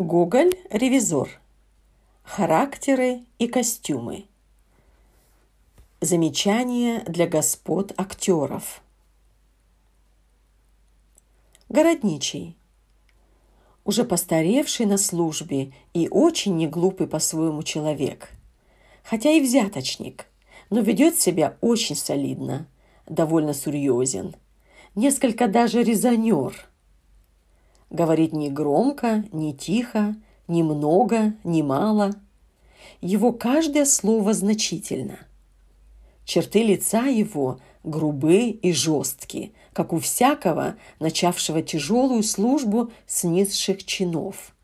Гоголь «Ревизор». Характеры и костюмы. Замечания для господ актеров. Городничий. Уже постаревший на службе и очень неглупый по-своему человек. Хотя и взяточник, но ведет себя очень солидно, довольно серьезен. Несколько даже резонер – Говорит ни громко, ни тихо, ни много, ни мало. Его каждое слово значительно. Черты лица его грубы и жесткие, как у всякого, начавшего тяжелую службу с низших чинов.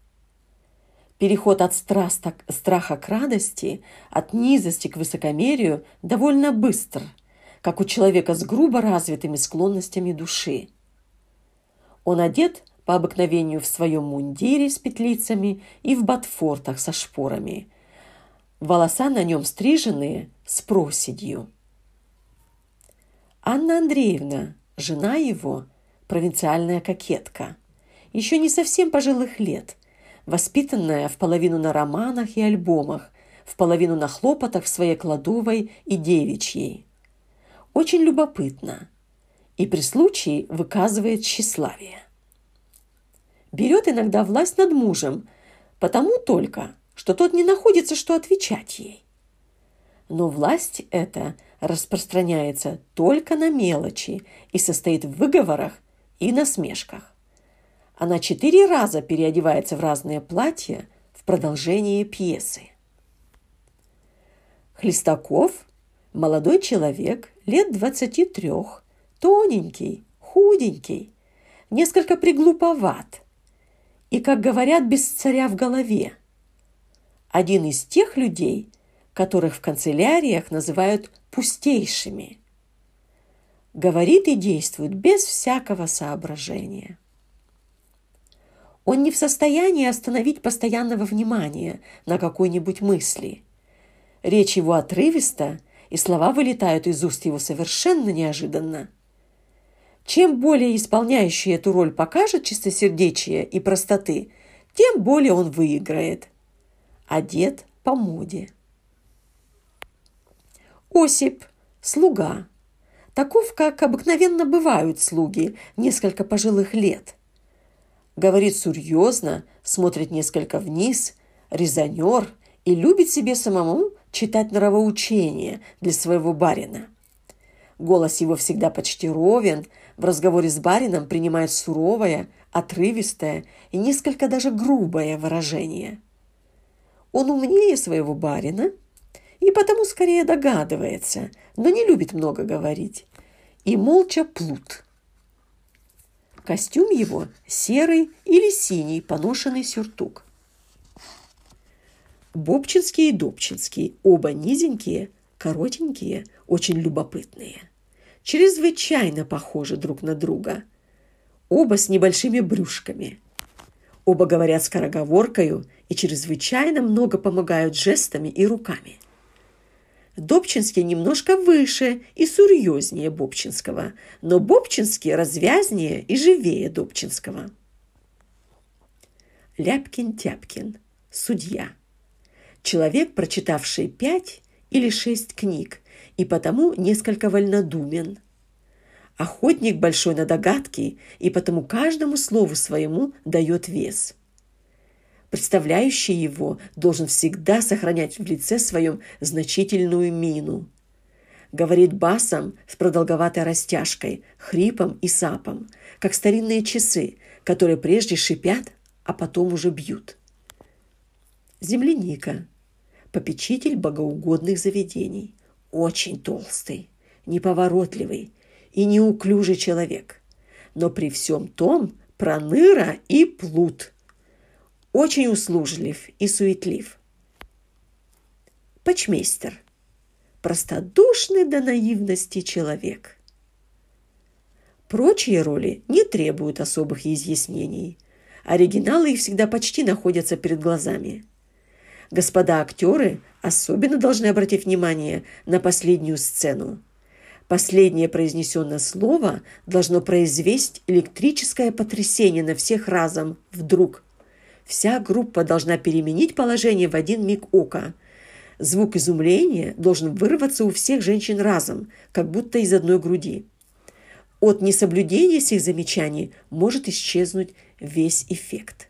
Переход от страста, страха к радости, от низости к высокомерию довольно быстр, как у человека с грубо развитыми склонностями души. Он одет – по обыкновению в своем мундире с петлицами и в ботфортах со шпорами. Волоса на нем стриженные с проседью. Анна Андреевна, жена его, провинциальная кокетка, еще не совсем пожилых лет, воспитанная в половину на романах и альбомах, в половину на хлопотах в своей кладовой и девичьей. Очень любопытно и при случае выказывает тщеславие берет иногда власть над мужем, потому только, что тот не находится, что отвечать ей. Но власть эта распространяется только на мелочи и состоит в выговорах и насмешках. Она четыре раза переодевается в разные платья в продолжении пьесы. Хлестаков – молодой человек, лет двадцати трех, тоненький, худенький, несколько приглуповат – и, как говорят, без царя в голове. Один из тех людей, которых в канцеляриях называют пустейшими. Говорит и действует без всякого соображения. Он не в состоянии остановить постоянного внимания на какой-нибудь мысли. Речь его отрывиста, и слова вылетают из уст его совершенно неожиданно – чем более исполняющий эту роль покажет чистосердечия и простоты, тем более он выиграет. Одет по моде. Осип – слуга. Таков, как обыкновенно бывают слуги, несколько пожилых лет. Говорит серьезно, смотрит несколько вниз, резонер и любит себе самому читать нравоучения для своего барина. Голос его всегда почти ровен – в разговоре с барином принимает суровое, отрывистое и несколько даже грубое выражение. Он умнее своего барина и потому скорее догадывается, но не любит много говорить, и молча плут. Костюм его серый или синий поношенный сюртук. Бобчинский и Добчинский, оба низенькие, коротенькие, очень любопытные – чрезвычайно похожи друг на друга. Оба с небольшими брюшками. Оба говорят скороговоркою и чрезвычайно много помогают жестами и руками. Добчинский немножко выше и серьезнее Бобчинского, но Бобчинский развязнее и живее Добчинского. Ляпкин-Тяпкин, судья. Человек, прочитавший пять или шесть книг и потому несколько вольнодумен. Охотник большой на догадки и потому каждому слову своему дает вес. Представляющий его должен всегда сохранять в лице своем значительную мину. Говорит басом с продолговатой растяжкой, хрипом и сапом, как старинные часы, которые прежде шипят, а потом уже бьют. Земляника. Попечитель богоугодных заведений – очень толстый, неповоротливый и неуклюжий человек, но при всем том проныра и плут. Очень услужлив и суетлив. Почмейстер. Простодушный до наивности человек. Прочие роли не требуют особых изъяснений. Оригиналы их всегда почти находятся перед глазами. Господа актеры особенно должны обратить внимание на последнюю сцену. Последнее произнесенное слово должно произвести электрическое потрясение на всех разом, вдруг. Вся группа должна переменить положение в один миг ока. Звук изумления должен вырваться у всех женщин разом, как будто из одной груди. От несоблюдения сих замечаний может исчезнуть весь эффект.